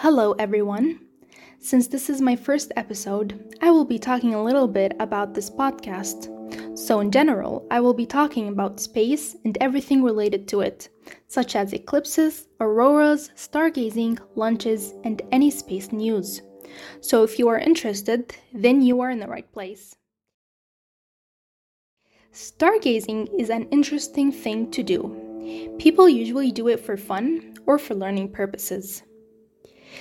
Hello, everyone. Since this is my first episode, I will be talking a little bit about this podcast. So, in general, I will be talking about space and everything related to it, such as eclipses, auroras, stargazing, lunches, and any space news. So, if you are interested, then you are in the right place. Stargazing is an interesting thing to do. People usually do it for fun or for learning purposes.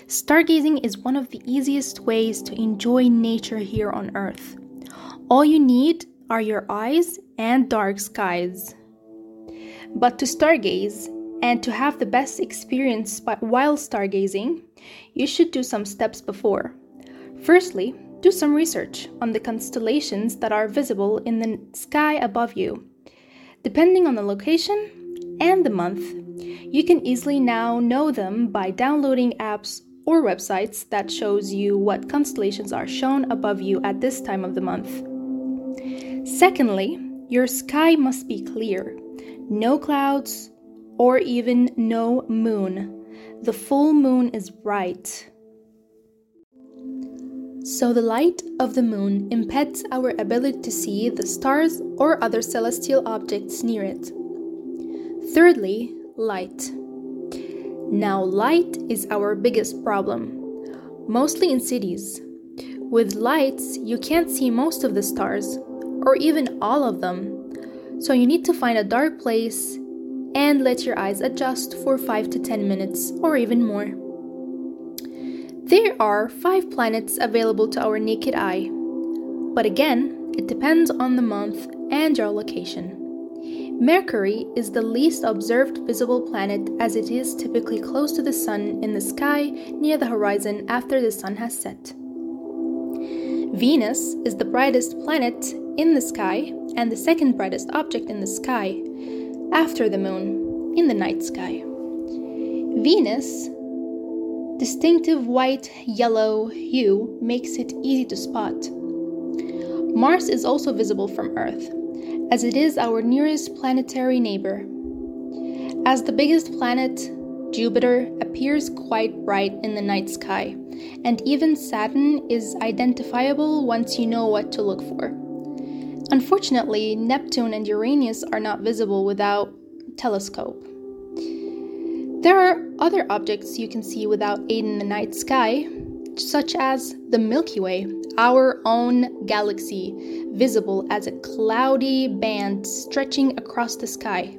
Stargazing is one of the easiest ways to enjoy nature here on Earth. All you need are your eyes and dark skies. But to stargaze and to have the best experience while stargazing, you should do some steps before. Firstly, do some research on the constellations that are visible in the sky above you. Depending on the location and the month, you can easily now know them by downloading apps or websites that shows you what constellations are shown above you at this time of the month. Secondly, your sky must be clear. No clouds or even no moon. The full moon is bright. So, the light of the moon impedes our ability to see the stars or other celestial objects near it. Thirdly, light. Now, light is our biggest problem, mostly in cities. With lights, you can't see most of the stars, or even all of them. So, you need to find a dark place and let your eyes adjust for 5 to 10 minutes, or even more. There are 5 planets available to our naked eye, but again, it depends on the month and your location. Mercury is the least observed visible planet as it is typically close to the Sun in the sky near the horizon after the Sun has set. Venus is the brightest planet in the sky and the second brightest object in the sky after the Moon in the night sky. Venus' distinctive white yellow hue makes it easy to spot. Mars is also visible from Earth as it is our nearest planetary neighbor. As the biggest planet, Jupiter appears quite bright in the night sky, and even Saturn is identifiable once you know what to look for. Unfortunately, Neptune and Uranus are not visible without telescope. There are other objects you can see without aid in the night sky, such as the Milky Way, our own galaxy, visible as a cloudy band stretching across the sky.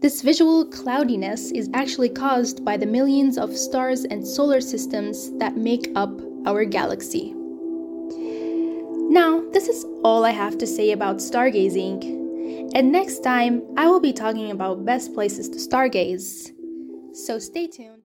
This visual cloudiness is actually caused by the millions of stars and solar systems that make up our galaxy. Now, this is all I have to say about stargazing. And next time, I will be talking about best places to stargaze. So stay tuned.